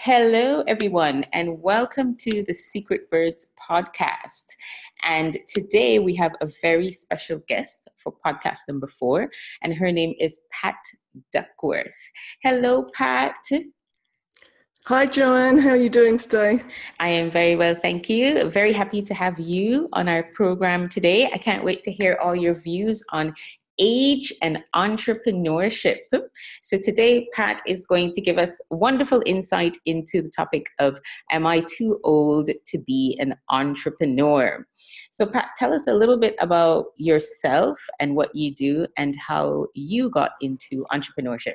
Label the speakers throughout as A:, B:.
A: Hello, everyone, and welcome to the Secret Birds podcast. And today we have a very special guest for podcast number four, and her name is Pat Duckworth. Hello, Pat.
B: Hi, Joanne. How are you doing today?
A: I am very well, thank you. Very happy to have you on our program today. I can't wait to hear all your views on age and entrepreneurship. So today, Pat is going to give us wonderful insight into the topic of Am I too old to be an entrepreneur? So, Pat, tell us a little bit about yourself and what you do and how you got into entrepreneurship.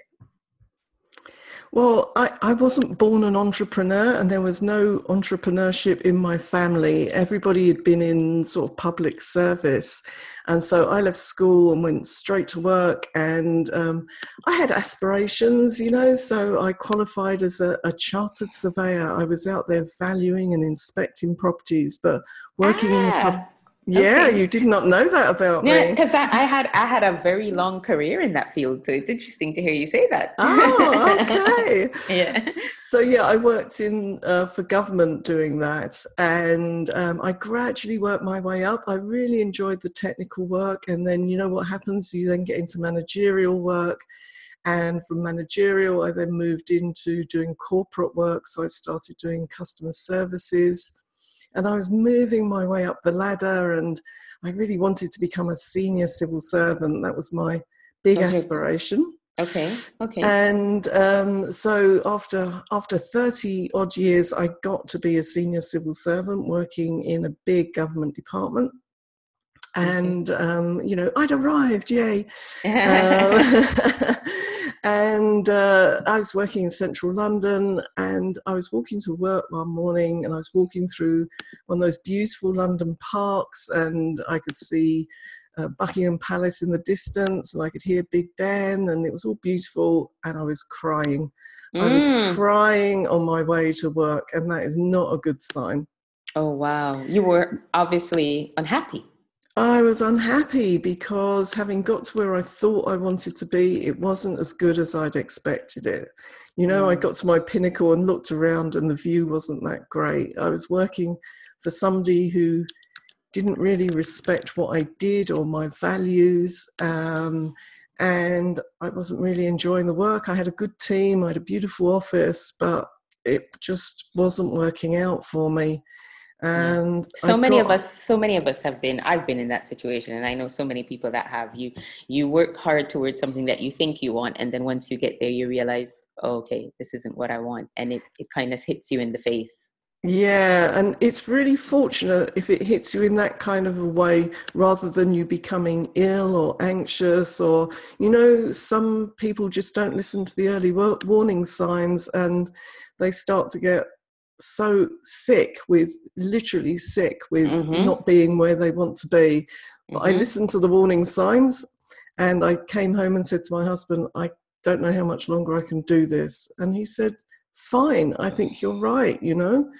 B: Well, I, I wasn't born an entrepreneur, and there was no entrepreneurship in my family. Everybody had been in sort of public service. And so I left school and went straight to work. And um, I had aspirations, you know, so I qualified as a, a, chartered surveyor. I was out there valuing and inspecting properties, but working ah. in the pub- ah. Yeah, okay. you did not know that about
A: yeah,
B: me.
A: because I had I had a very long career in that field, so it's interesting to hear you say that.
B: Oh, okay. yeah. So yeah, I worked in uh, for government doing that, and um, I gradually worked my way up. I really enjoyed the technical work, and then you know what happens? You then get into managerial work, and from managerial, I then moved into doing corporate work. So I started doing customer services and I was moving my way up the ladder, and I really wanted to become a senior civil servant. That was my big okay. aspiration.
A: Okay. Okay.
B: And um, so after after thirty odd years, I got to be a senior civil servant working in a big government department. And um, you know, I'd arrived, yay! uh, and uh, I was working in central London, and I was walking to work one morning, and I was walking through one of those beautiful London parks, and I could see uh, Buckingham Palace in the distance, and I could hear Big Ben, and it was all beautiful, and I was crying. Mm. I was mm. crying on my way to work, and that is not a good sign.
A: Oh wow! You were obviously unhappy.
B: I was unhappy because having got to where I thought I wanted to be, it wasn't as good as I'd expected it. You know, mm. I got to my pinnacle and looked around, and the view wasn't that great. I was working for somebody who didn't really respect what I did or my values. Um, and I wasn't really enjoying the work. I had a good team, I had a beautiful office, but it just wasn't working out for me and um,
A: so I many got, of us so many of us have been i've been in that situation and i know so many people that have. You you work hard towards something that you think you want and then once you get there you realize oh, okay this isn't what i want and it, it kind of hits you in the face.
B: Yeah and it's really fortunate if it hits you in that kind of a way rather than you becoming ill or anxious or you know some people just don't listen to the early warning signs and they start to get so sick with literally sick with mm-hmm. not being where they want to be. But mm-hmm. I listened to the warning signs and I came home and said to my husband, I don't know how much longer I can do this. And he said, Fine, I think you're right, you know.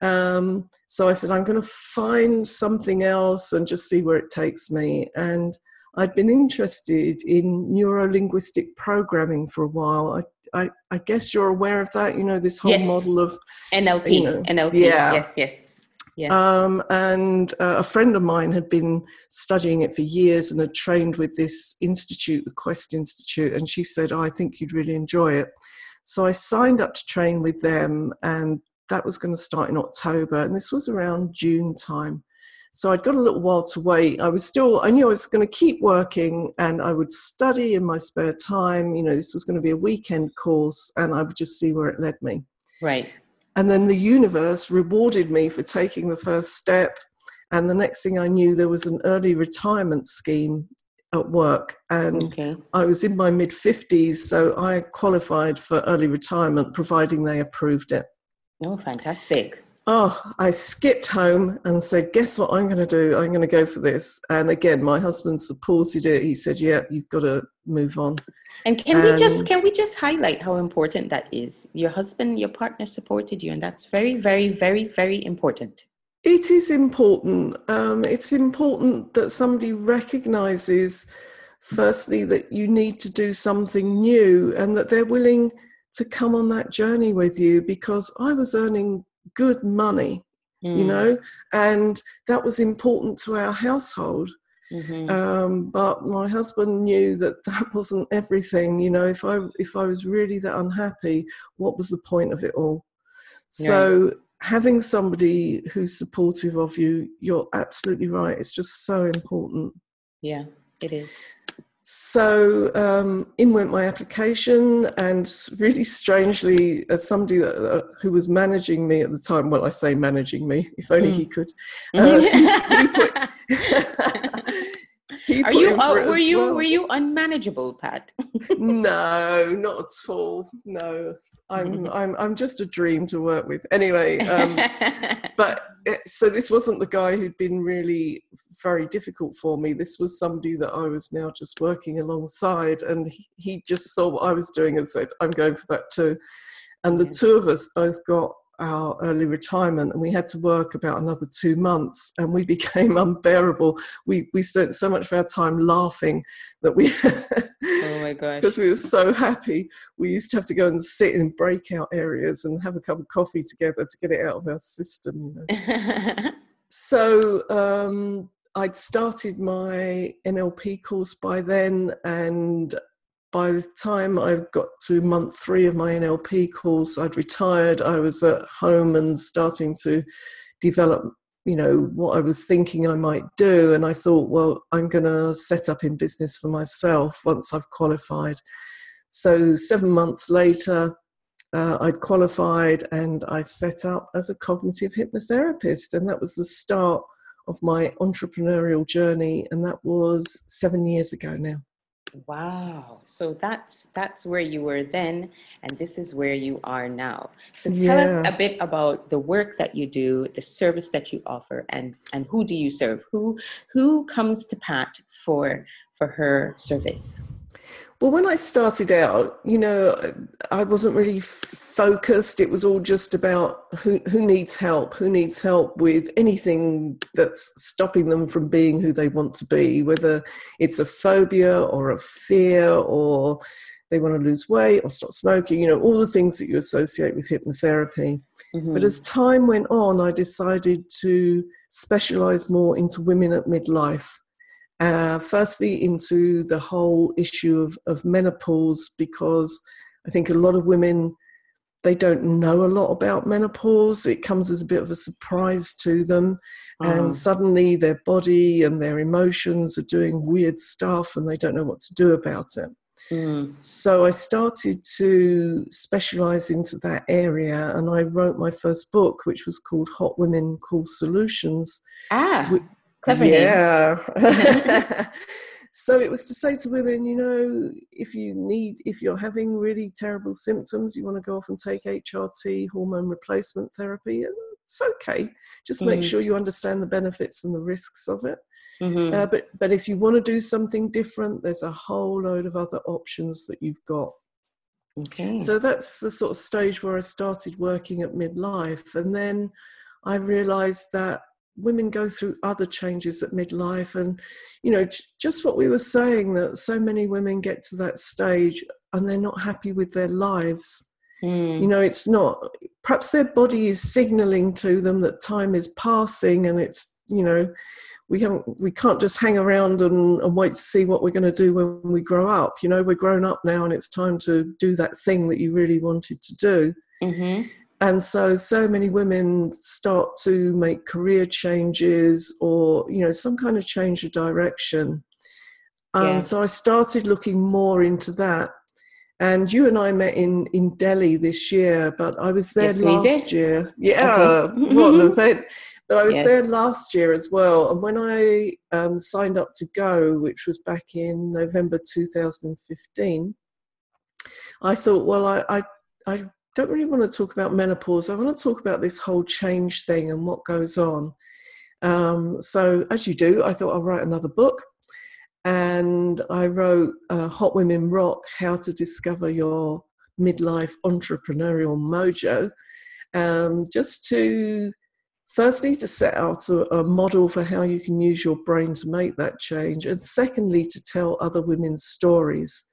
B: Um, so I said, I'm going to find something else and just see where it takes me. And I'd been interested in neuro linguistic programming for a while. I I, I guess you're aware of that. You know this whole yes. model of
A: NLP. You know, NLP. Yeah. Yes. Yes.
B: Yes. Um, and uh, a friend of mine had been studying it for years and had trained with this institute, the Quest Institute, and she said, oh, "I think you'd really enjoy it." So I signed up to train with them, and that was going to start in October, and this was around June time. So I'd got a little while to wait. I was still, I knew I was going to keep working and I would study in my spare time. You know, this was going to be a weekend course and I would just see where it led me.
A: Right.
B: And then the universe rewarded me for taking the first step. And the next thing I knew, there was an early retirement scheme at work. And okay. I was in my mid 50s, so I qualified for early retirement, providing they approved it.
A: Oh, fantastic.
B: Oh, I skipped home and said, Guess what I'm going to do? I'm going to go for this. And again, my husband supported it. He said, Yeah, you've got to move on.
A: And can and we just can we just highlight how important that is? Your husband, your partner supported you, and that's very, very, very, very important.
B: It is important. Um, it's important that somebody recognizes, firstly, that you need to do something new and that they're willing to come on that journey with you because I was earning good money, mm. you know, and that was important to our household. Mm-hmm. Um, but my husband knew that that wasn't everything. You know, if I if I was really that unhappy, what was the point of it all? So having somebody who's supportive of you, you're absolutely right. It's just so important.
A: Yeah, it is.
B: So um, in went my application, and really strangely, as somebody that, uh, who was managing me at the time, well, I say managing me, if only mm. he could, uh, he,
A: put, he Are you? Uh, were you? Well. Were you unmanageable, Pat?
B: no, not at all. No, I'm. Mm-hmm. I'm. I'm just a dream to work with. Anyway, um, but so this wasn't the guy who'd been really very difficult for me. This was somebody that I was now just working alongside, and he, he just saw what I was doing and said, "I'm going for that too." And the two of us both got our early retirement and we had to work about another two months and we became unbearable. We we spent so much of our time laughing that we
A: oh my god
B: because we were so happy. We used to have to go and sit in breakout areas and have a cup of coffee together to get it out of our system you know. So um I'd started my NLP course by then, and by the time I got to month three of my NLP course, I'd retired. I was at home and starting to develop, you know, what I was thinking I might do. And I thought, well, I'm going to set up in business for myself once I've qualified. So seven months later, uh, I'd qualified and I set up as a cognitive hypnotherapist. And that was the start of my entrepreneurial journey. And that was seven years ago now.
A: Wow. So that's that's where you were then and this is where you are now. So tell yeah. us a bit about the work that you do, the service that you offer and and who do you serve? Who who comes to Pat for for her service?
B: Well, when I started out, you know, I wasn't really focused. It was all just about who, who needs help, who needs help with anything that's stopping them from being who they want to be, whether it's a phobia or a fear or they want to lose weight or stop smoking, you know, all the things that you associate with hypnotherapy. Mm-hmm. But as time went on, I decided to specialize more into women at midlife uh, firstly, into the whole issue of, of menopause, because I think a lot of women they don't know a lot about menopause. It comes as a bit of a surprise to them, and uh-huh. suddenly their body and their emotions are doing weird stuff, and they don't know what to do about it. Mm. So I started to specialize into that area, and I wrote my first book, which was called Hot Women Cool Solutions.
A: Ah. Clever
B: yeah. so it was to say to women, you know, if you need, if you're having really terrible symptoms, you want to go off and take HRT, hormone replacement therapy, and it's okay. Just make mm-hmm. sure you understand the benefits and the risks of it. Mm-hmm. Uh, but but if you want to do something different, there's a whole load of other options that you've got. Okay. So that's the sort of stage where I started working at midlife, and then I realised that women go through other changes at midlife and you know just what we were saying that so many women get to that stage and they're not happy with their lives. Mm. you know it's not perhaps their body is signaling to them that time is passing and it's you know we haven't we can't just hang around and, and wait to see what we're going to do when we grow up. You know we're grown up now and it's time to do that thing that you really wanted to do. Mm-hmm and so so many women start to make career changes or you know some kind of change of direction um, yeah. so i started looking more into that and you and i met in in delhi this year but i was there yes, last year yeah okay. what an event but i was yes. there last year as well and when i um, signed up to go which was back in november 2015 i thought well i i, I don't really want to talk about menopause. I want to talk about this whole change thing and what goes on. Um, so, as you do, I thought I'll write another book. And I wrote uh, Hot Women Rock How to Discover Your Midlife Entrepreneurial Mojo. Um, just to, firstly, to set out a, a model for how you can use your brain to make that change. And secondly, to tell other women's stories.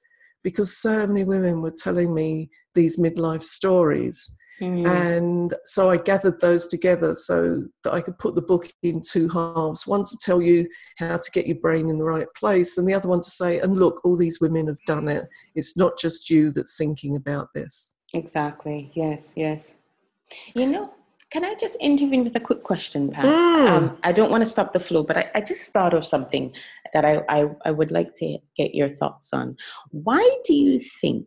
B: Because so many women were telling me these midlife stories. Mm. And so I gathered those together so that I could put the book in two halves one to tell you how to get your brain in the right place, and the other one to say, and look, all these women have done it. It's not just you that's thinking about this.
A: Exactly. Yes, yes. You know, can I just intervene with a quick question, Pam? Mm. Um, I don't want to stop the flow, but I, I just thought of something that I, I, I would like to get your thoughts on. Why do you think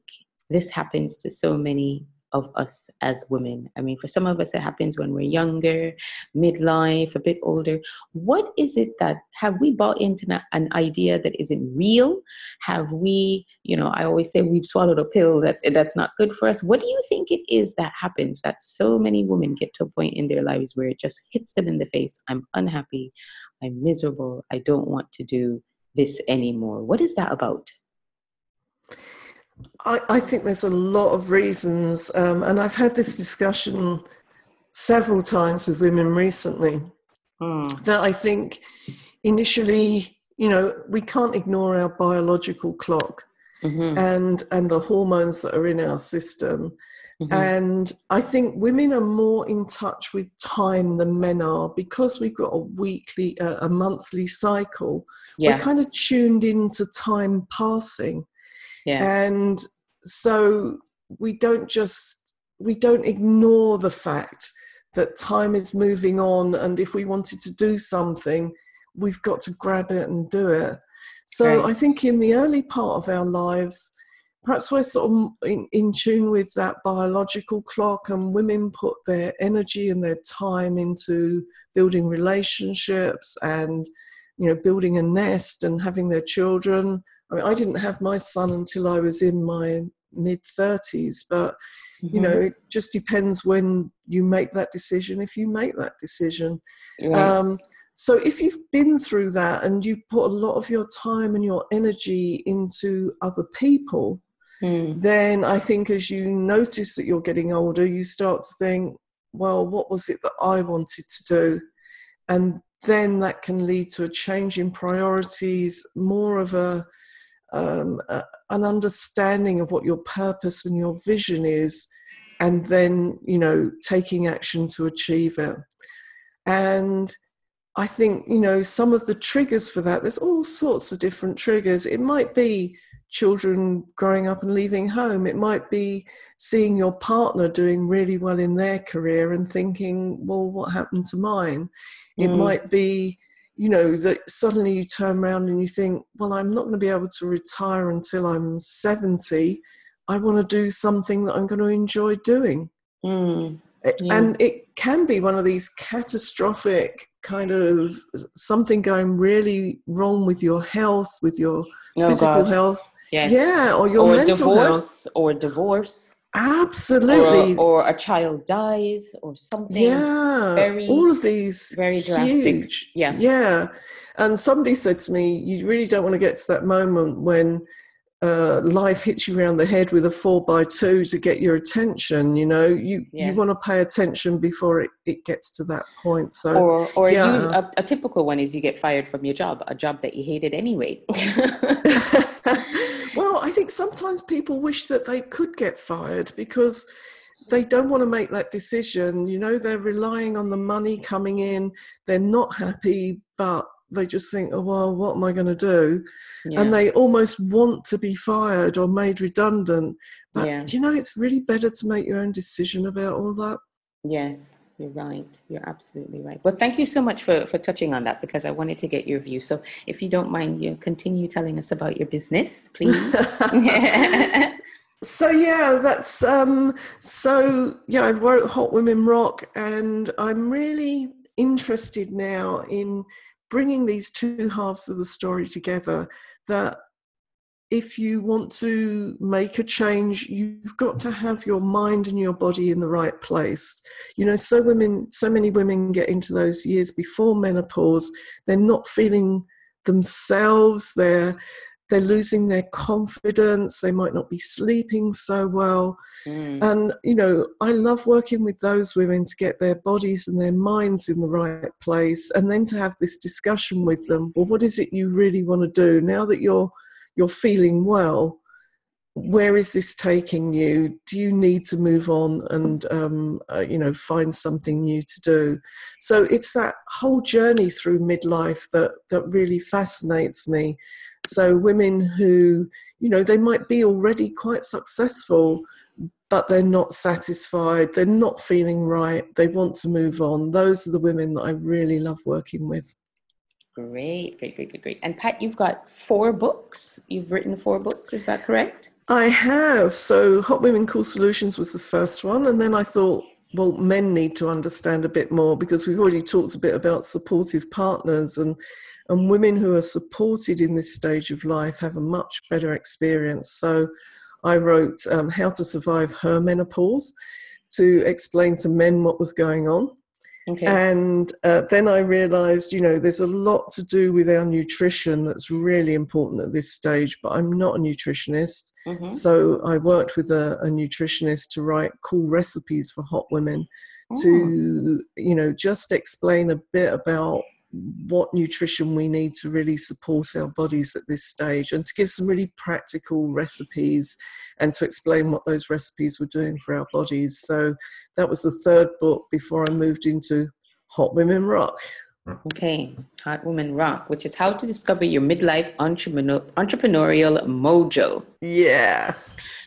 A: this happens to so many of us as women. I mean, for some of us, it happens when we're younger, midlife, a bit older. What is it that have we bought into an idea that isn't real? Have we, you know, I always say we've swallowed a pill that that's not good for us. What do you think it is that happens that so many women get to a point in their lives where it just hits them in the face? I'm unhappy. I'm miserable. I don't want to do this anymore. What is that about?
B: I, I think there's a lot of reasons, um, and I've had this discussion several times with women recently. Mm. That I think initially, you know, we can't ignore our biological clock mm-hmm. and and the hormones that are in our system. Mm-hmm. And I think women are more in touch with time than men are because we've got a weekly, uh, a monthly cycle. Yeah. We're kind of tuned into time passing. Yeah. And so we don't just we don't ignore the fact that time is moving on and if we wanted to do something we've got to grab it and do it so right. i think in the early part of our lives perhaps we're sort of in, in, tune with that biological clock and women put their energy and their time into building relationships and you know building a nest and having their children I mean, I didn't have my son until I was in my mid 30s, but mm-hmm. you know, it just depends when you make that decision, if you make that decision. Um, so if you've been through that and you put a lot of your time and your energy into other people, mm. then I think as you notice that you're getting older, you start to think, well, what was it that I wanted to do? And then that can lead to a change in priorities, more of a um, uh, an understanding of what your purpose and your vision is, and then you know taking action to achieve it. And I think you know some of the triggers for that. There's all sorts of different triggers. It might be children growing up and leaving home. It might be seeing your partner doing really well in their career and thinking, well, what happened to mine? It mm. might be you know, that suddenly you turn around and you think, well, I'm not going to be able to retire until I'm 70. I want to do something that I'm going to enjoy doing. Mm, yeah. And it can be one of these catastrophic kind of something going really wrong with your health, with your oh, physical God. health.
A: Yes.
B: Yeah, or your
A: or
B: mental
A: divorce,
B: health.
A: Or divorce.
B: Absolutely.
A: Or, or, a child dies or something.
B: Yeah. Very, all of these very drastic. Huge.
A: Yeah.
B: Yeah. And somebody said to me, you really don't want to get to that moment when uh, life hits you around the head with a four by two to get your attention. You know, you yeah. you want to pay attention before it, it gets to that point. So,
A: or or yeah. you, a, a typical one is you get fired from your job, a job that you hated anyway.
B: well, I think sometimes people wish that they could get fired because they don't want to make that decision. You know, they're relying on the money coming in. They're not happy, but they just think, oh, well, what am I going to do? Yeah. And they almost want to be fired or made redundant. But, yeah. you know, it's really better to make your own decision about all that.
A: Yes, you're right. You're absolutely right. Well, thank you so much for, for touching on that because I wanted to get your view. So if you don't mind, you continue telling us about your business, please.
B: so yeah that's um so yeah i wrote hot women rock and i'm really interested now in bringing these two halves of the story together that if you want to make a change you've got to have your mind and your body in the right place. You know so women so many women get into those years before menopause they're not feeling themselves they're they're losing their confidence. They might not be sleeping so well. Mm. and you know i love working with those women to get their bodies and their minds in the right place and then to have this discussion with them. Well what is it you really want to do now that you're you're feeling well where is this taking you? Do you need to move on and um, uh, you know find something new to do? So it's that whole journey through midlife that that really fascinates me. So women who you know they might be already quite successful, but they're not satisfied. They're not feeling right. They want to move on. Those are the women that I really love working with.
A: Great, great, great, great, great. And Pat, you've got four books. You've written four books, is that correct?
B: I have. So, Hot Women Cool Solutions was the first one. And then I thought, well, men need to understand a bit more because we've already talked a bit about supportive partners and and women who are supported in this stage of life have a much better experience. So I wrote um, How to Survive Her Menopause to explain to men what was going on. Okay. And uh, then I realized, you know, there's a lot to do with our nutrition that's really important at this stage, but I'm not a nutritionist. Mm-hmm. So I worked with a, a, nutritionist to write cool recipes for hot women oh. to, you know, just explain a bit about what nutrition we need to really support our bodies at this stage and to give some really practical recipes and to explain what those recipes were doing for our bodies. So that was the third book before I moved into Hot Women Rock.
A: Okay, Hot Women Rock, which is how to discover your midlife entrepreneur, entrepreneurial mojo.
B: Yeah.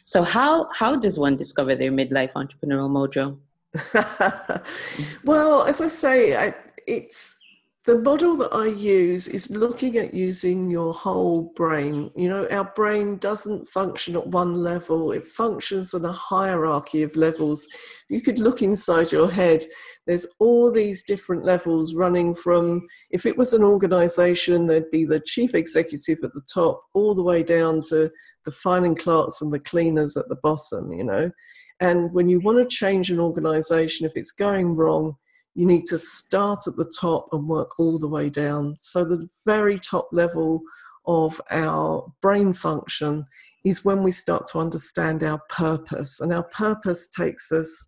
A: So how how does one discover their midlife entrepreneurial mojo?
B: well, as I say, I, it's the model that I use is looking at using your whole brain. You know, our brain doesn't function at one level, it functions on a hierarchy of levels. You could look inside your head, there's all these different levels running from, if it was an organization, there'd be the chief executive at the top, all the way down to the filing clerks and the cleaners at the bottom, you know. And when you want to change an organization, if it's going wrong, you need to start at the top and work all the way down. So, the very top level of our brain function is when we start to understand our purpose. And our purpose takes us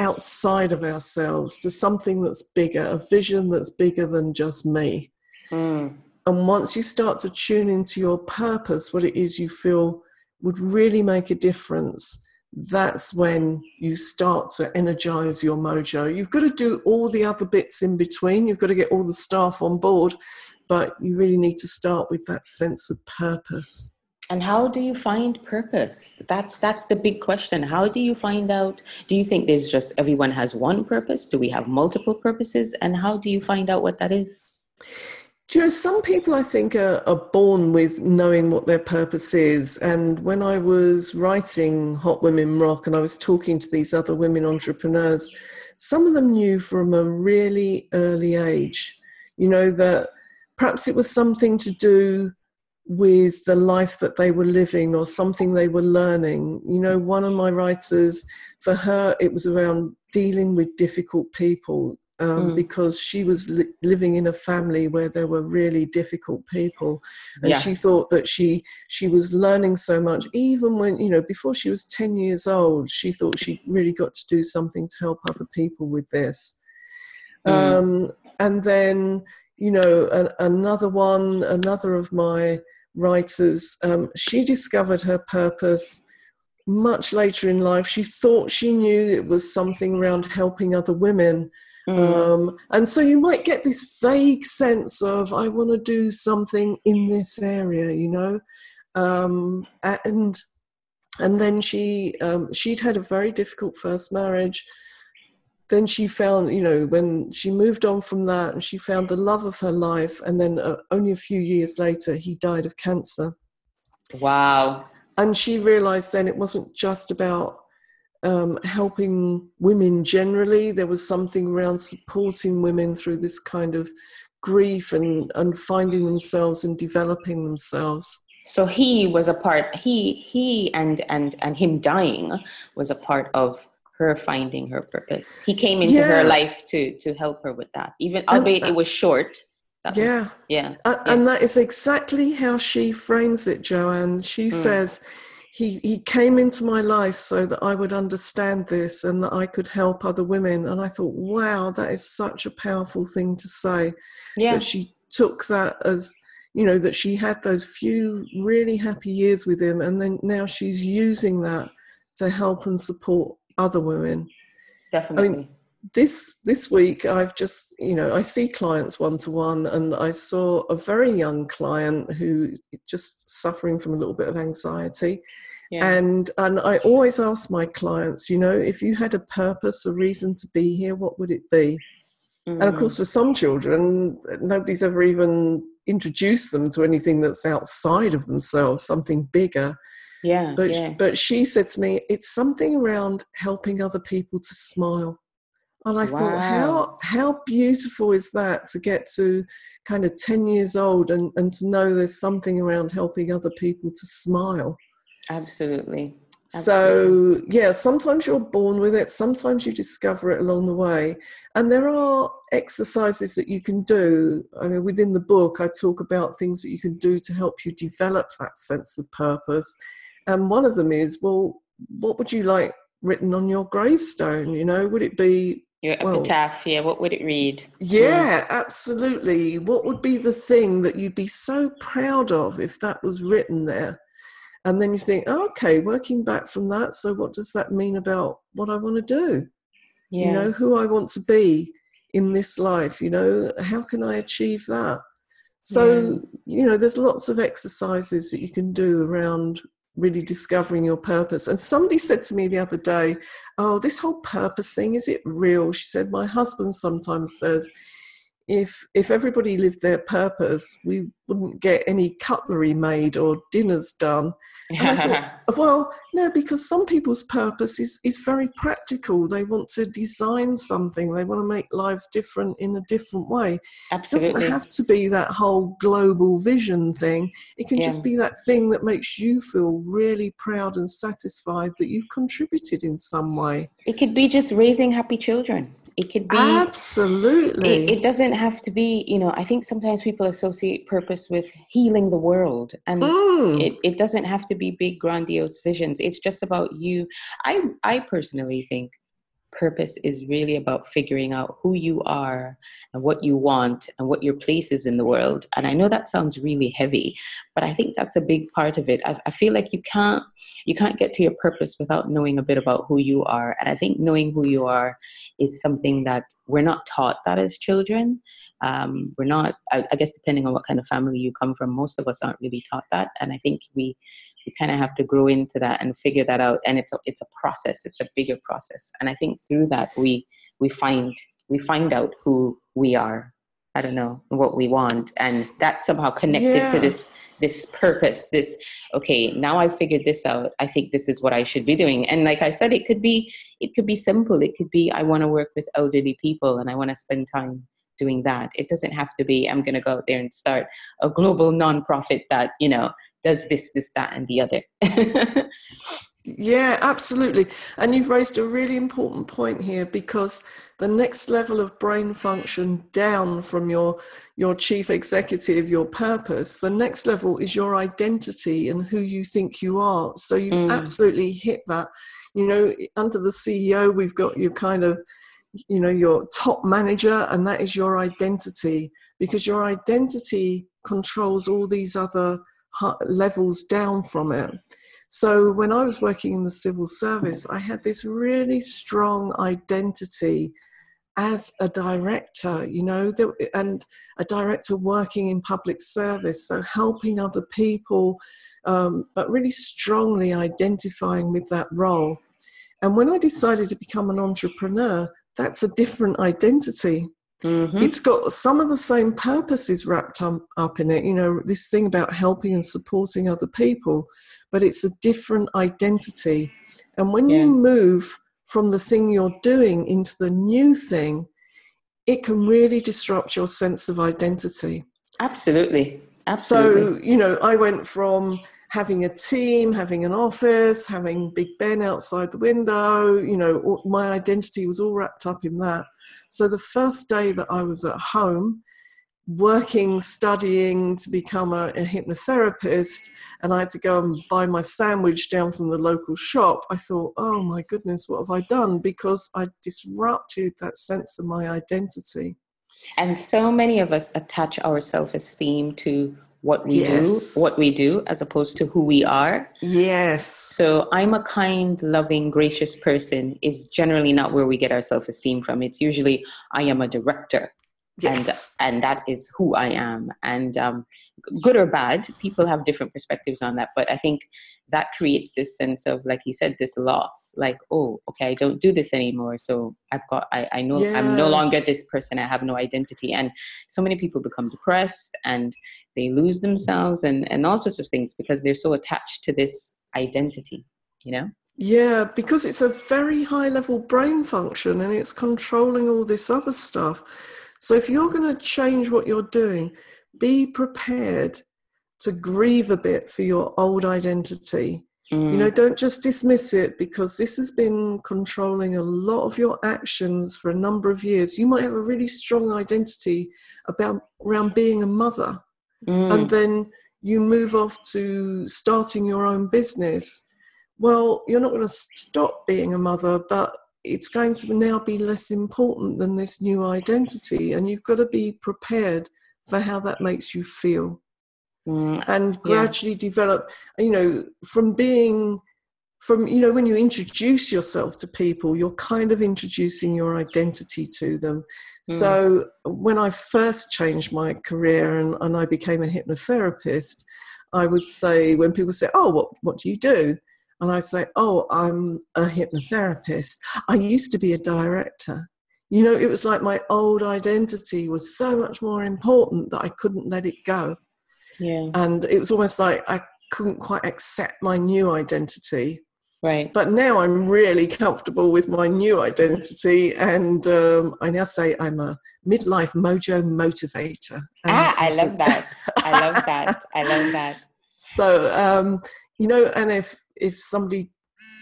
B: outside of ourselves to something that's bigger, a vision that's bigger than just me. Mm. And once you start to tune into your purpose, what it is you feel would really make a difference, that's when you start to energize your mojo. You've got to do all the other bits in between. You've got to get all the staff on board, but you really need to start with that sense of purpose.
A: And how do you find purpose? That's that's the big question. How do you find out? Do you think there's just everyone has one purpose? Do we have multiple purposes? And how do you find out what that is?
B: Do you know, some people I think are, are, born with knowing what their purpose is. And when I was writing Hot Women Rock and I was talking to these other women entrepreneurs, some of them knew from a really early age, you know, that perhaps it was something to do with the life that they were living or something they were learning. You know, one of my writers, for her, it was around dealing with difficult people um, mm. because she was li- living in a family where there were really difficult people, and yeah. she thought that she she was learning so much. Even when you know, before she was ten years old, she thought she really got to do something to help other people with this. Mm. Um, and then you know, an, another one, another of my writers, um, she discovered her purpose much later in life. She thought she knew it was something around helping other women. Mm. Um, and so you might get this vague sense of, I want to do something in this area, you know? Um, and and then she um, she'd had a very difficult first marriage. Then she found, you know, when she moved on from that, and she found the love of her life. And then uh, only a few years later, he died of cancer.
A: Wow!
B: And she realized then it wasn't just about um, helping women generally. There was something around supporting women through this kind of grief and, and finding themselves and developing themselves.
A: So he was a part. He he and and and him dying was a part of her finding her purpose. He came into yeah. her life to to help her with that, even albeit it was short.
B: yeah,
A: was, yeah,
B: and, yeah. and that is exactly how she frames it, Joanne. She mm. says he he came into my life so that I would understand this and that I could help other women. And I thought, wow, that is such a powerful thing to say. Yeah. That she took that as you know, that she had those few really happy years with him, and then now she's using that to help and support other women.
A: Definitely.
B: I mean, this this week I've just you know I see clients one to one and I saw a very young client who just suffering from a little bit of anxiety yeah. and and I always ask my clients you know if you had a purpose a reason to be here what would it be mm. and of course mm. for some children nobody's ever even introduced them to anything that's outside of themselves something bigger
A: yeah
B: but
A: yeah.
B: but she said to me it's something around helping other people to smile and I wow. thought, how how beautiful is that to get to kind of 10 years old and, and to know there's something around helping other people to smile.
A: Absolutely.
B: Absolutely. So, yeah, sometimes you're born with it, sometimes you discover it along the way. And there are exercises that you can do. I mean, within the book, I talk about things that you can do to help you develop that sense of purpose. And one of them is, well, what would you like written on your gravestone? You know, would it be
A: your epitaph, well, yeah. What would it read?
B: Yeah, hmm. absolutely. What would be the thing that you'd be so proud of if that was written there? And then you think, oh, okay, working back from that, so what does that mean about what I want to do? Yeah. You know, who I want to be in this life, you know, how can I achieve that? So, yeah. you know, there's lots of exercises that you can do around really discovering your purpose. And somebody said to me the other day, Oh, this whole purpose thing, is it real? She said, My husband sometimes says, if if everybody lived their purpose, we wouldn't get any cutlery made or dinners done. thought, well, no, because some people's purpose is, is very practical. They want to design something. They want to make lives different in a different way.
A: Absolutely.
B: It doesn't have to be that whole global vision thing. It can yeah. just be that thing that makes you feel really proud and satisfied that you've contributed in some way.
A: It could be just raising happy children. It could be
B: absolutely.
A: It, it, doesn't have to be, you know. I think sometimes people associate purpose with healing the world, and mm. it, it doesn't have to be big, grandiose visions. It's just about you. I I personally think purpose is really about figuring out who you are and what you want and what your place is in the world. And I know that sounds really heavy, but I think that's a big part of it. I, I, feel like you can't you can't get to your purpose without knowing a bit about who you are. And I think knowing who you are is something that we're not taught that as children. Um, we're not. I, I guess depending on what kind of family you come from, most of us aren't really taught that. And I think we we kind of have to grow into that and figure that out and it's a, it's a process it's a bigger process. And i think through that we we find we find out who we are. I don't know what we want and that's somehow connected yeah. to this this purpose this okay now i figured this out. I think this is what i should be doing. And like i said it could be it could be simple. It could be i want to work with elderly people and i want to spend time doing that. It doesn't have to be i'm going to go out there and start a global nonprofit that you know does this, this, that, and the other.
B: yeah, absolutely. And you've raised a really important point here because the next level of brain function down from your your chief executive, your purpose, the next level is your identity and who you think you are. So you mm. absolutely hit that. You know, under the CEO, we've got your kind of you know your top manager and that is your identity because your identity controls all these other levels down from it. So when I was working in the civil service, I had this really strong identity as a director, you know, and a director working in public service, so helping other people, um, but really strongly identifying with that role. And when I decided to become an entrepreneur, that's a different identity. Mm-hmm. It's got some of the same purposes wrapped up, up in it, you know, this thing about helping and supporting other people, but it's a different identity. And when yeah. you move from the thing you're doing into the new thing, it can really disrupt your sense of identity.
A: Absolutely. Absolutely.
B: So, you know, I went from having a team, having an office, having Big Ben outside the window, you know, my identity was all wrapped up in that. So the first day that I was at home, working, studying to become a, a, hypnotherapist, and I had to go and buy my sandwich down from the local shop, I thought, oh my goodness, what have I done? Because I disrupted that sense of my identity.
A: And so many of us attach our self esteem to what we
B: Yes.
A: do, what we do, as opposed to who we are.
B: Yes.
A: So I'm a kind, loving, gracious person is generally not where we get our self-esteem from. It's usually I am a director
B: Yes.
A: and and that is who I am. And um, good or bad, people have different perspectives on that. But I think that creates this sense of, like you said, this loss. Like, oh, okay, I don't do this anymore. So I've got, I, I know I'm no longer this person. I have no identity. And so many people become depressed and they lose themselves and and all sorts of things because they're so attached to this identity. You know.
B: Yeah, because it's a very high level brain function and it's controlling all this other stuff. So if you're going to change what you're doing, be prepared to grieve a bit for your old identity. You know, mm. don't just dismiss it because this has been controlling a lot of your actions for a number of years. You might have a really strong identity about around being a mother
A: Mm,
B: and then you move off to starting your own business, well, you're not going to stop being a mother, but it's going to now be less important than this new identity. And you've got to be prepared for how that makes you feel
A: mm,
B: and
A: Yeah.
B: gradually develop, you know, from being. From you know, when you introduce yourself to people, you're kind of introducing your identity to them.
A: Mm.
B: So when I first changed my career and, and I became a hypnotherapist, I would say when people say, "Oh, what what do you do?" and I say, "Oh, I'm a hypnotherapist. I used to be a director." You know, it was like my old identity was so much more important that I couldn't let it go,
A: yeah.
B: and it was almost like I couldn't quite accept my new identity.
A: Right.
B: But now I'm really comfortable with my new identity, and um, I now say I'm a midlife mojo motivator. And
A: Ah, I love that. I love that. I love that.
B: So um, you know, and if if somebody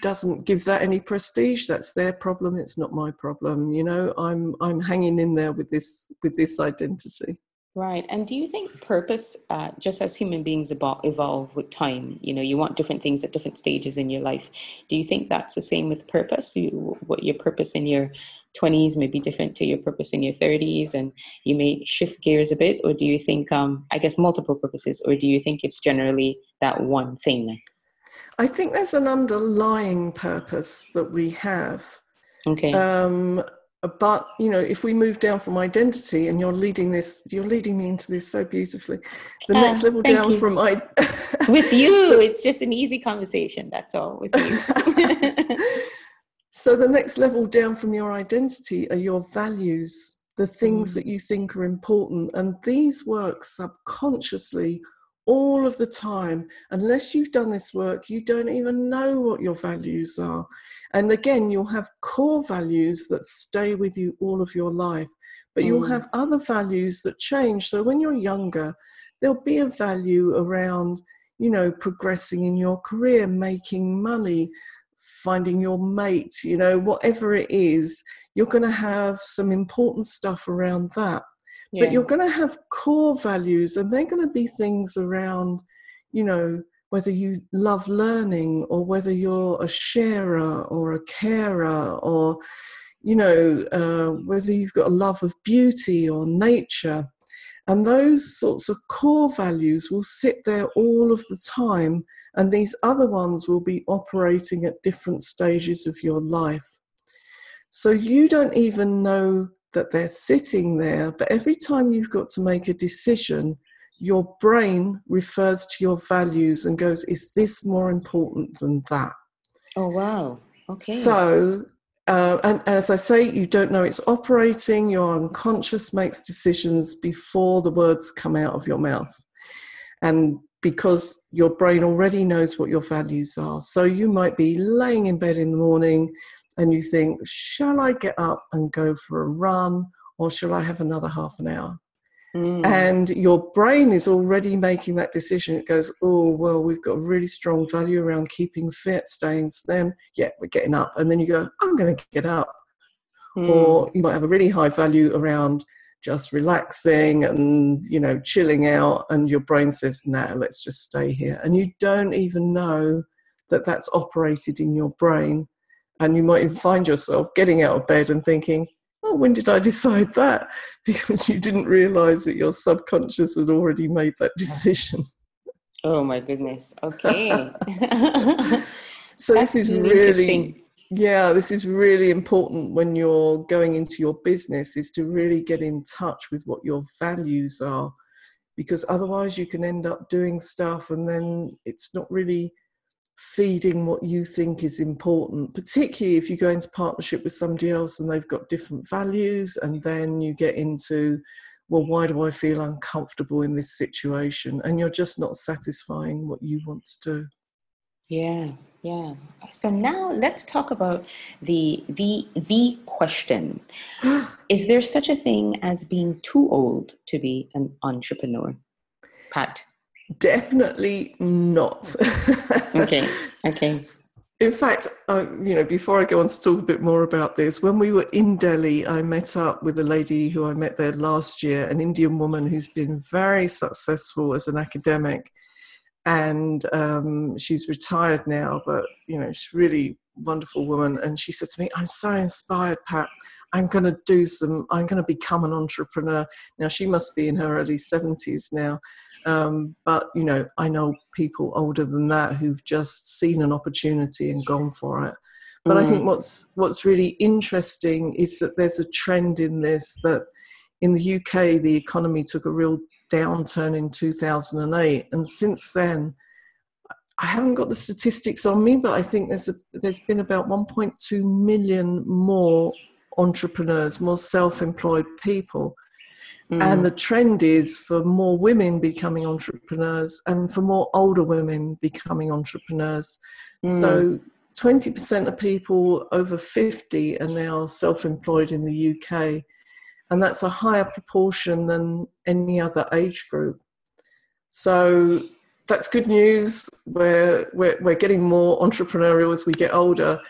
B: doesn't give that any prestige, that's their problem. It's not my problem. You know, I'm I'm hanging in there with this with this identity.
A: Right. And do you think purpose, uh, just as human beings evol- evolve with time, you know, you want different things at different stages in your life. Do you think that's the same with purpose? You, what your purpose in your 20s may be different to your purpose in your 30s, and you may shift gears a bit? Or do you think, um, I guess, multiple purposes, or do you think it's generally that one thing?
B: I think there's an underlying purpose that we have.
A: Okay.
B: Um, but you know, if we move down from identity, and you're leading this, you're leading me into this so beautifully. The
A: Ah,
B: next level down
A: you.
B: from I.
A: with you, it's just an easy conversation. That's all with you.
B: so the next level down from your identity are your values, the things
A: Mm.
B: that you think are important, and these work subconsciously all of the time. Unless you've done this work, you don't even know what your values are. And again, you'll have core values that stay with you all of your life, but you'll
A: Mm.
B: have other values that change. So when you're younger, there'll be a value around, you know, progressing in your career, making money, finding your mate, you know, whatever it is, you're going to have some important stuff around that
A: Yeah.
B: but you're going to have core values and they're going to be things around you know whether you love learning or whether you're a sharer or a carer or you know uh, whether you've got a love of beauty or nature and those sorts of core values will sit there all of the time and these other ones will be operating at different stages of your life so you don't even know that they're sitting there, but every time you've got to make a decision, your brain refers to your values and goes, Is this more important than that?
A: oh, wow. Okay.
B: So, uh, and as I say, you don't know it's operating, your unconscious makes decisions before the words come out of your mouth. And because your brain already knows what your values are. So you might be laying in bed in the morning and you think, shall I get up and go for a run or shall I have another half an hour?
A: Mm.
B: And your brain is already making that decision. It goes, oh, well, we've got a really strong value around keeping fit, staying slim. Yeah, we're getting up. And then you go, I'm going to get up.
A: Mm.
B: Or you might have a really high value around just relaxing and, you know, chilling out. And your brain says, no, let's just stay here. And you don't even know that that's operated in your brain. And you might even find yourself getting out of bed and thinking, oh, when did I decide that? Because you didn't realize that your subconscious had already made that decision.
A: Oh my goodness. Okay.
B: so this is really yeah, this is really important when you're going into your business is to really get in touch with what your values are because otherwise you can end up doing stuff and then it's not really feeding what you think is important, particularly if you go into partnership with somebody else and they've got different values, and then you get into, well, why do I feel uncomfortable in this situation? And you're just not satisfying what you want to do.
A: Yeah, yeah. So now let's talk about the the the question. Is there such a thing as being too old to be an entrepreneur? Pat.
B: Definitely not.
A: okay. Okay.
B: In fact, uh, you know, before I go on to talk a bit more about this, when we were in Delhi, I met up with a lady who I met there last year, an Indian woman who's been very successful as an academic, and um, she's retired now, but you know, she's really wonderful woman. And she said to me, "I'm so inspired, Pat. I'm going to do some. I'm going to become an entrepreneur." Now she must be in her early 70s now, um, but you know, I know people older than that who've just seen an opportunity and gone for it. But mm. I think mm. what's what's really interesting is that there's a trend in this that in the UK the economy took a real downturn in 2008, and since then. I haven't got the statistics on me, but I think there's a, there's been about 1.2 million more entrepreneurs, more self-employed people. Mm. And the trend is for more women becoming entrepreneurs and for more older women becoming entrepreneurs. Mm. So 20% of people over 50 are now self employed in the UK. And that's a higher proportion than any other age group. So that's good news. We're, we're, we're getting more entrepreneurial as we get older.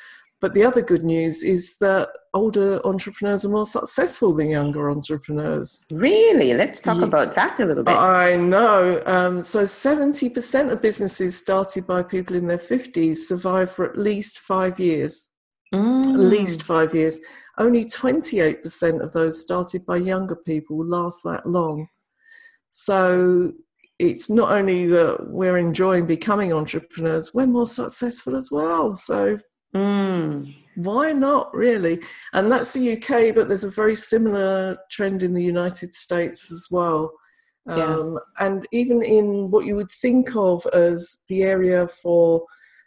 B: But the other good news is that older entrepreneurs are more successful than younger entrepreneurs.
A: Really? Let's talk yeah. about that a little bit.
B: I know. Um, so 70% of businesses started by people in their 50s survive for at least five years. Mm. At least five years. Only 28% of those started by younger people last that long. So it's not only that we're enjoying becoming entrepreneurs, we're more successful as well. So
A: Mm.
B: Why not, really? And that's the UK, but there's a very similar trend in the United States as well. Yeah. Um, and even in what you would think of as the area for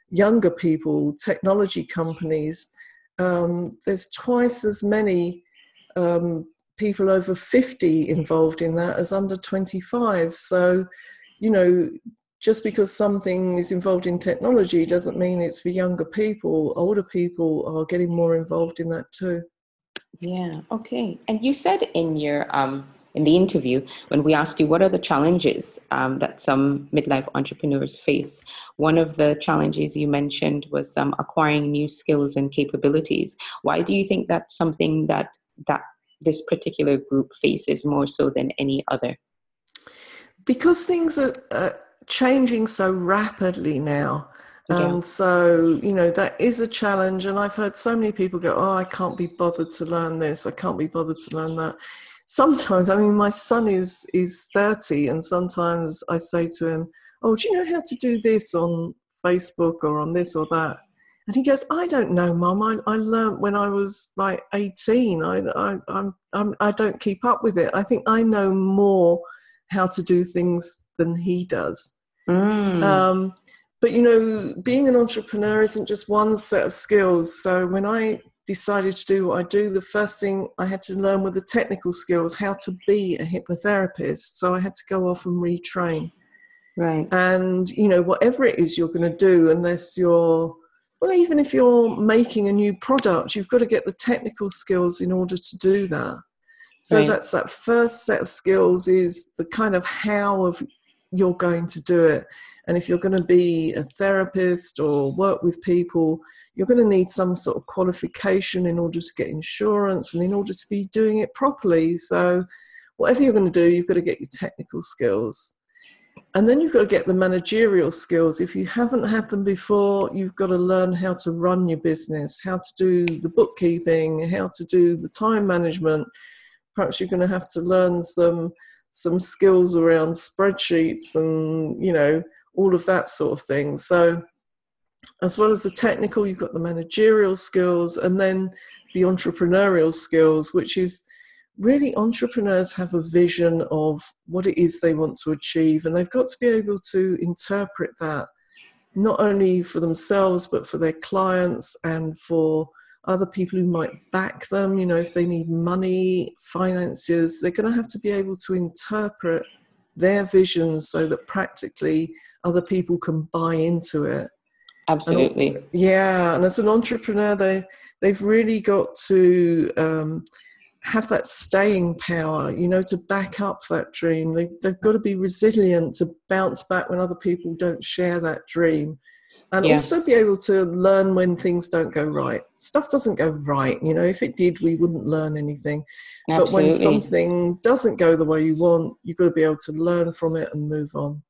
B: younger people, technology companies, um, there's twice as many um, people over 50 involved in that as under 25. So, you know, just because something is involved in technology doesn't mean it's for younger people. Older people are getting more involved in that too.
A: Yeah. Okay. And you said in your um, in the interview when we asked you what are the challenges um, that some midlife entrepreneurs face, one of the challenges you mentioned was um, acquiring new skills and capabilities. Why do you think that's something that that this particular group faces more so than any other?
B: Because things are. Uh, changing so rapidly now. Yeah. And so, you know, that is a challenge. And I've heard so many people go, Oh, I can't be bothered to learn this. I can't be bothered to learn that. Sometimes, I mean, my son is, is 30, and sometimes I say to him, Oh, do you know how to do this on Facebook or on this or that? And he goes, I don't know, Mum. I, I learned when I was like 18. I, I, I'm, I'm, I don't keep up with it. I think I know more how to do things than he does.
A: Mm.
B: Um, but you know, being an entrepreneur isn't just one set of skills. So when I decided to do what I do, the first thing I had to learn were the technical skills, how to be a hypnotherapist. So I had to go off and retrain.
A: Right.
B: And you know, whatever it is you're going to do, unless you're well, even if you're making a new product, you've got to get the technical skills in order to do that. So right. that's that first set of skills is the kind of how of you're going to do it. And if you're going to be a therapist or work with people, you're going to need some sort of qualification in order to get insurance and in order to be doing it properly. So, whatever you're going to do, you've got to get your technical skills. and then you've got to get the managerial skills. If you haven't had them before, you've got to learn how to run your business, how to do the bookkeeping, how to do the time management. Perhaps you're going to have to learn some some skills around spreadsheets and you know all of that sort of thing. So as well as the technical, you've got the managerial skills and then the entrepreneurial skills, which is really entrepreneurs have a vision of what it is they want to achieve, and they've got to be able to interpret that not only for themselves but for their clients and for other people who might back them. You know, if they need money, finances, they're going to have to be able to interpret their vision so that practically other people can buy into it.
A: Absolutely.
B: And, yeah, and as an entrepreneur, they they've really got to um, have that staying power, you know, to back up that dream. They, they've got to be resilient to bounce back when other people don't share that dream. And yeah. also be able to learn when things don't go right. Stuff doesn't go right, you know. If it did, we wouldn't learn anything. Absolutely. But when something doesn't go the way you want, you've got to be able to learn from it and move on.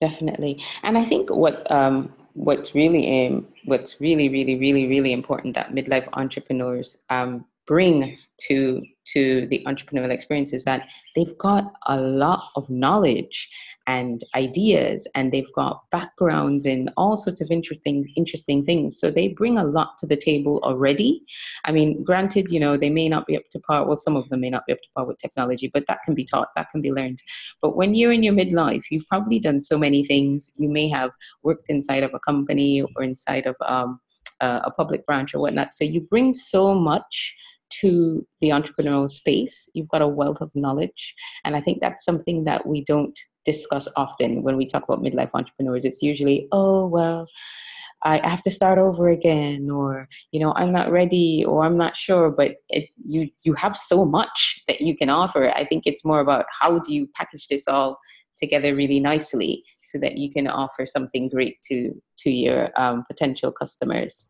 A: Definitely. And I think what um, what's really um, what's really really really really important that midlife entrepreneurs um, bring to to the entrepreneurial experience is that they've got a lot of knowledge and ideas and they've got backgrounds in all sorts of interesting interesting things. So they bring a lot to the table already. I mean granted you know they may not be up to par well some of them may not be up to par with technology but that can be taught that can be learned. But when you're in your midlife you've probably done so many things. You may have worked inside of a company or inside of um, a public branch or whatnot. So you bring so much to the entrepreneurial space. You've got a wealth of knowledge. And I think that's something that we don't discuss often when we talk about midlife entrepreneurs. It's usually, oh, well, I have to start over again, or you know, I'm not ready, or I'm not sure. But it, you you have so much that you can offer. I think it's more about how do you package this all together really nicely so that you can offer something great to to your um, potential customers.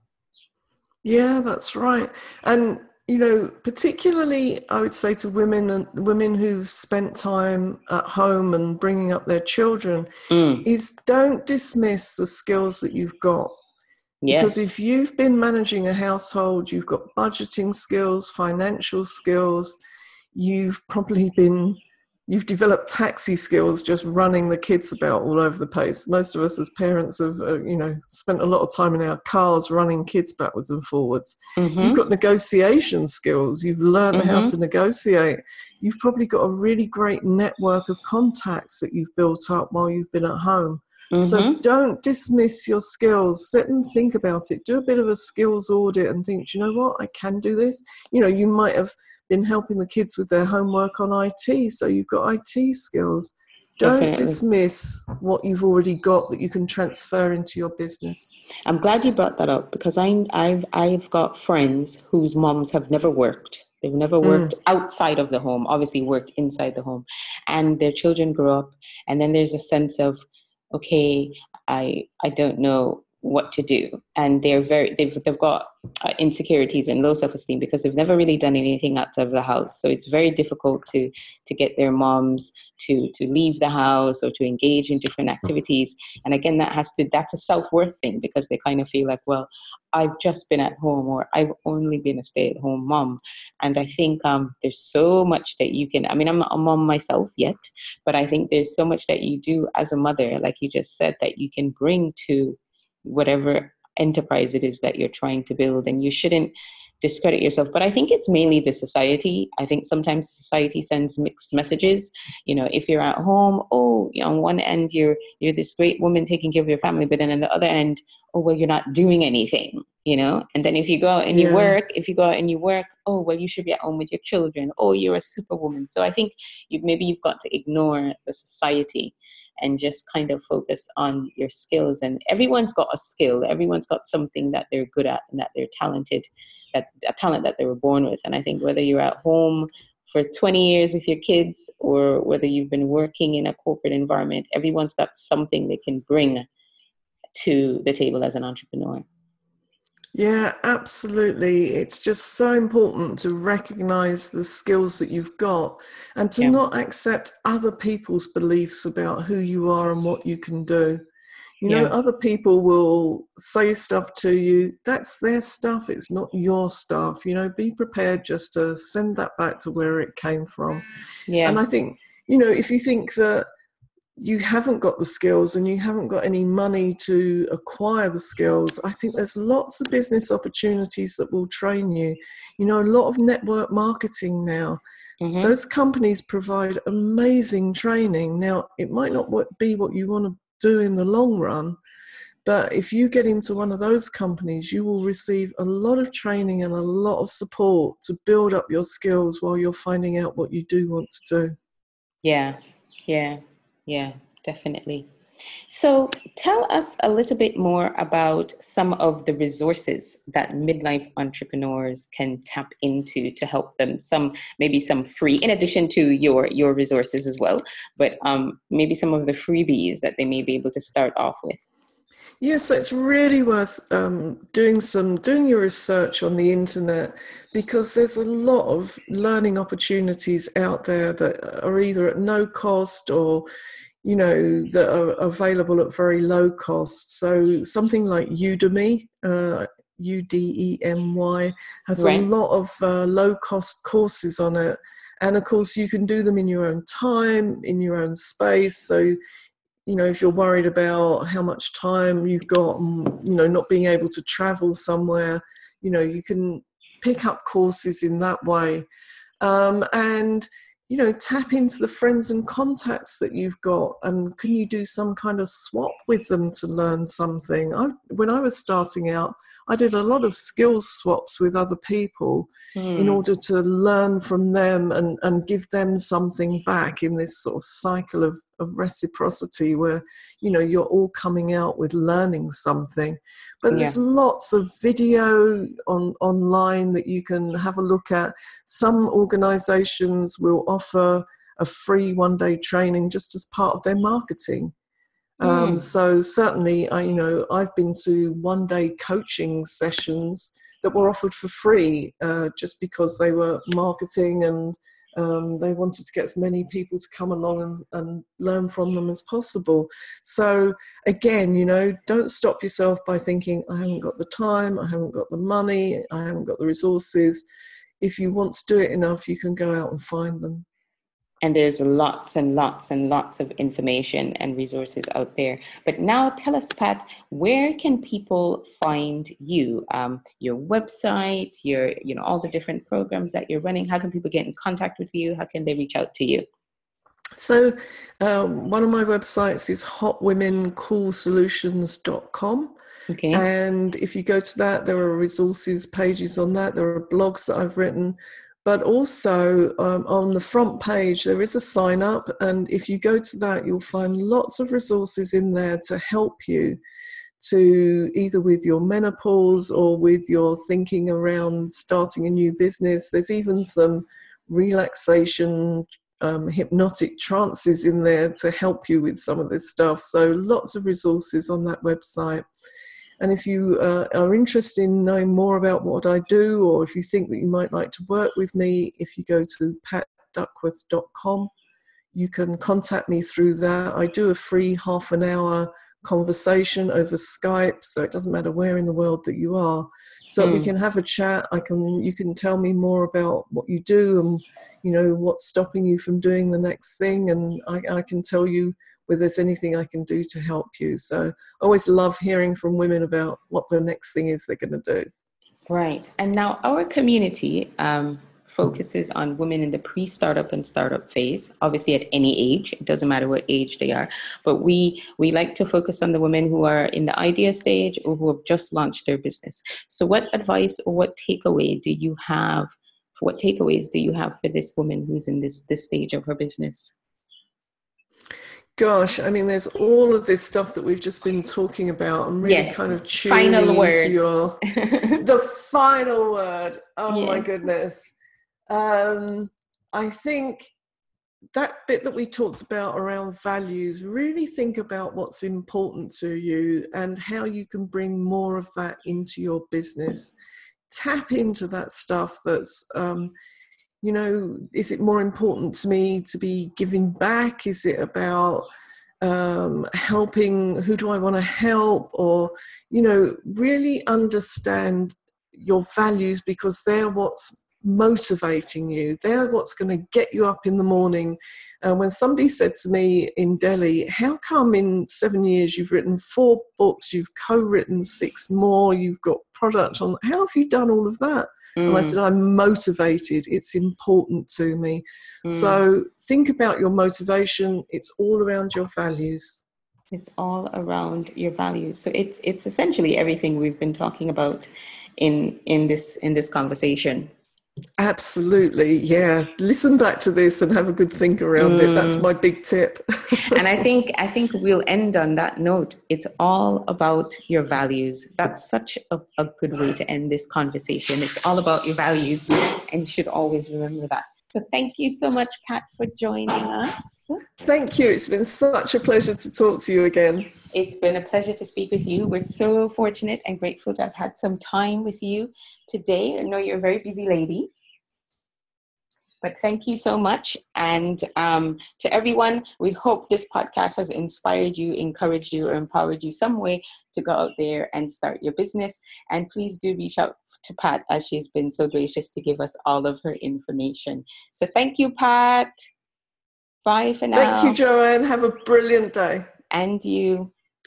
B: Yeah, that's right. And you know, particularly I would say to women and women who've spent time at home and bringing up their children, mm. is don't dismiss the skills that you've got. Yes. Because if you've been managing a household, you've got budgeting skills, financial skills, you've probably been you've developed taxi skills just running the kids about all over the place. Most of us as parents have, uh, you know, spent a lot of time in our cars running kids backwards and forwards. Mm-hmm. You've got negotiation skills. You've learned mm-hmm. how to negotiate. You've probably got a really great network of contacts that you've built up while you've been at home. Mm-hmm. So don't dismiss your skills. Sit and think about it. Do a bit of a skills audit and think, you know what, I can do this. You know, you might have been helping the kids with their homework on IT, so you've got IT skills. Don't dismiss what you've already got that you can transfer into your business.
A: I'm glad you brought that up because I, I've I've got friends whose moms have never worked. They've never worked mm. outside of the home. Obviously, worked inside the home, and their children grow up. And then there's a sense of, okay, I I don't know what to do. And they're very they've, they've got uh, insecurities and low self-esteem because they've never really done anything outside of the house. So it's very difficult to to get their moms to to leave the house or to engage in different activities. And again that has to that's a self-worth thing because they kind of feel like well i've just been at home or i've only been a stay-at-home mom. And i think um, there's so much that you can i mean i'm not a mom myself yet but i think there's so much that you do as a mother like you just said that you can bring to whatever enterprise it is that you're trying to build and you shouldn't discredit yourself. But i think it's mainly the society. I think sometimes society sends mixed messages. You know if you're at home oh you know, on one end you're you're this great woman taking care of your family but then on the other end oh well you're not doing anything you know? And then if you go out and yeah. you work if you go out and you work oh well you should be at home with your children. Oh you're a superwoman. So i think you maybe you've got to ignore the society and just kind of focus on your skills. And everyone's got a skill, everyone's got something that they're good at and that they're talented, that a talent that they were born with. And I think whether you're at home for 20 years with your kids or whether you've been working in a corporate environment, everyone's got something they can bring to the table as an entrepreneur.
B: Yeah, absolutely. It's just so important to recognize the skills that you've got and to
A: Yeah.
B: not accept other people's beliefs about who you are and what you can do. You know,
A: Yeah.
B: other people will say stuff to you. That's their stuff. It's not your stuff. You know, be prepared just to send that back to where it came from.
A: Yeah.
B: And I think, you know, if you think that you haven't got the skills and you haven't got any money to acquire the skills, I think there's lots of business opportunities that will train you. You know, a lot of network marketing now.
A: Mhm.
B: Those companies provide amazing training. Now, it might not be what you want to do in the long run, but if you get into one of those companies, you will receive a lot of training and a lot of support to build up your skills while you're finding out what you do want to do.
A: Yeah, yeah, yeah, definitely. So tell us a little bit more about some of the resources that midlife entrepreneurs can tap into to help them. Some maybe some free, in addition to your your resources as well, but um, maybe some of the freebies that they may be able to start off with.
B: Yes, so it's really worth um, doing some doing your research on the internet because there's a lot of learning opportunities out there that are either at no cost or you know that are available at very low cost. So something like Udemy, uh, U D E M Y, has
A: Right.
B: a lot of uh, low cost courses on it, and of course you can do them in your own time, in your own space. So you know if you're worried about how much time you've got and you know not being able to travel somewhere you know you can pick up courses in that way um, and you know tap into the friends and contacts that you've got and can you do some kind of swap with them to learn something I, when i was starting out i did a lot of skills swaps with other people in
A: Hmm.
B: order to learn from them and, and give them something back in this sort of cycle of, of reciprocity where you know you're all coming out with learning something. But there's lots of video on online that you can have a look at. Some organizations will offer a free one day training just as part of their marketing. Um,
A: Mm.
B: so certainly I you know I've been to one day coaching sessions that were offered for free uh, just because they were marketing and um, they wanted to get as many people to come along and, and learn from them as possible. So, again, you know, don't stop yourself by thinking, I haven't got the time, I haven't got the money, I haven't got the resources. If you want to do it enough, you can go out and find them.
A: And there's lots and lots and lots of information and resources out there. But now tell us, Pat, where can people find you? Um, your website, your, you know, all the different programs that you're running. How can people get in contact with you? How can they reach out to you?
B: So, um, one of my websites is hotwomencoolsolutions.com.
A: Okay.
B: And if you go to that, there are resources pages on that. There are blogs that I've written. But also um, on the front page, there is a sign up. And if you go to that, you'll find lots of resources in there to help you to either with your menopause or with your thinking around starting a new business. There's even some relaxation, um, hypnotic trances in there to help you with some of this stuff. So lots of resources on that website. And if you uh, are interested in knowing more about what I do, or if you think that you might like to work with me, if you go to patduckworth.com, you can contact me through that. I do a free half an hour conversation over Skype, so it doesn't matter where in the world that you are. So we
A: Hmm.
B: can have a chat. I can you can tell me more about what you do and you know what's stopping you from doing the next thing, and I, I can tell you whether there's anything I can do to help you. So I always love hearing from women about what the next thing is they're going to do.
A: Right. And now our community um, focuses on women in the pre startup and startup phase, obviously at any age. It doesn't matter what age they are. But we, we like to focus on the women who are in the idea stage or who have just launched their business. So, what advice or what takeaway do you have? What takeaways do you have for this woman who's in this, this stage of her business?
B: Gosh, I mean, there's all of this stuff that we've just been talking about. I'm really
A: Yes.
B: kind of tuning
A: Final
B: into
A: words.
B: your the final word. Oh my goodness. Um, I think that bit that we talked about around values, really think about what's important to you and how you can bring more of that into your business. Tap into that stuff that's, um, you know, is it more important to me to be giving back? Is it about um, helping? Who do I want to help? Or, you know, really understand your values because they're what's motivating you. They're what's going to get you up in the morning. Uh, when somebody said to me in Delhi, How come in seven years you've written four books, you've co written six more, you've got product on, how have you done all of that? Mm. And I mm. said, I'm motivated. It's important to me. Mm. So think about your motivation. It's all around your values.
A: It's all around your values. So it's it's essentially everything we've been talking about in in this in this conversation
B: Absolutely, yeah. Listen back to this and have a good think around mm. it. That's mm. my big tip.
A: and I think I think we'll end on that note. It's all about your values. That's such a, a good way to end this conversation. It's all about your values, and you should always remember that. So thank you so much, Pat, for joining us.
B: Thank you. It's been such a pleasure to talk to you again.
A: It's been a pleasure to speak with you. We're so fortunate and grateful to have had some time with you today. I know you're a very busy lady. But thank you so much. And um, to everyone, we hope this podcast has inspired you, encouraged you, or empowered you some way to go out there and start your business. And please do reach out to Pat as she's been so gracious to give us all of her information. So thank you, Pat. Bye for now.
B: Thank you, Joanne. Have a brilliant day.
A: And you.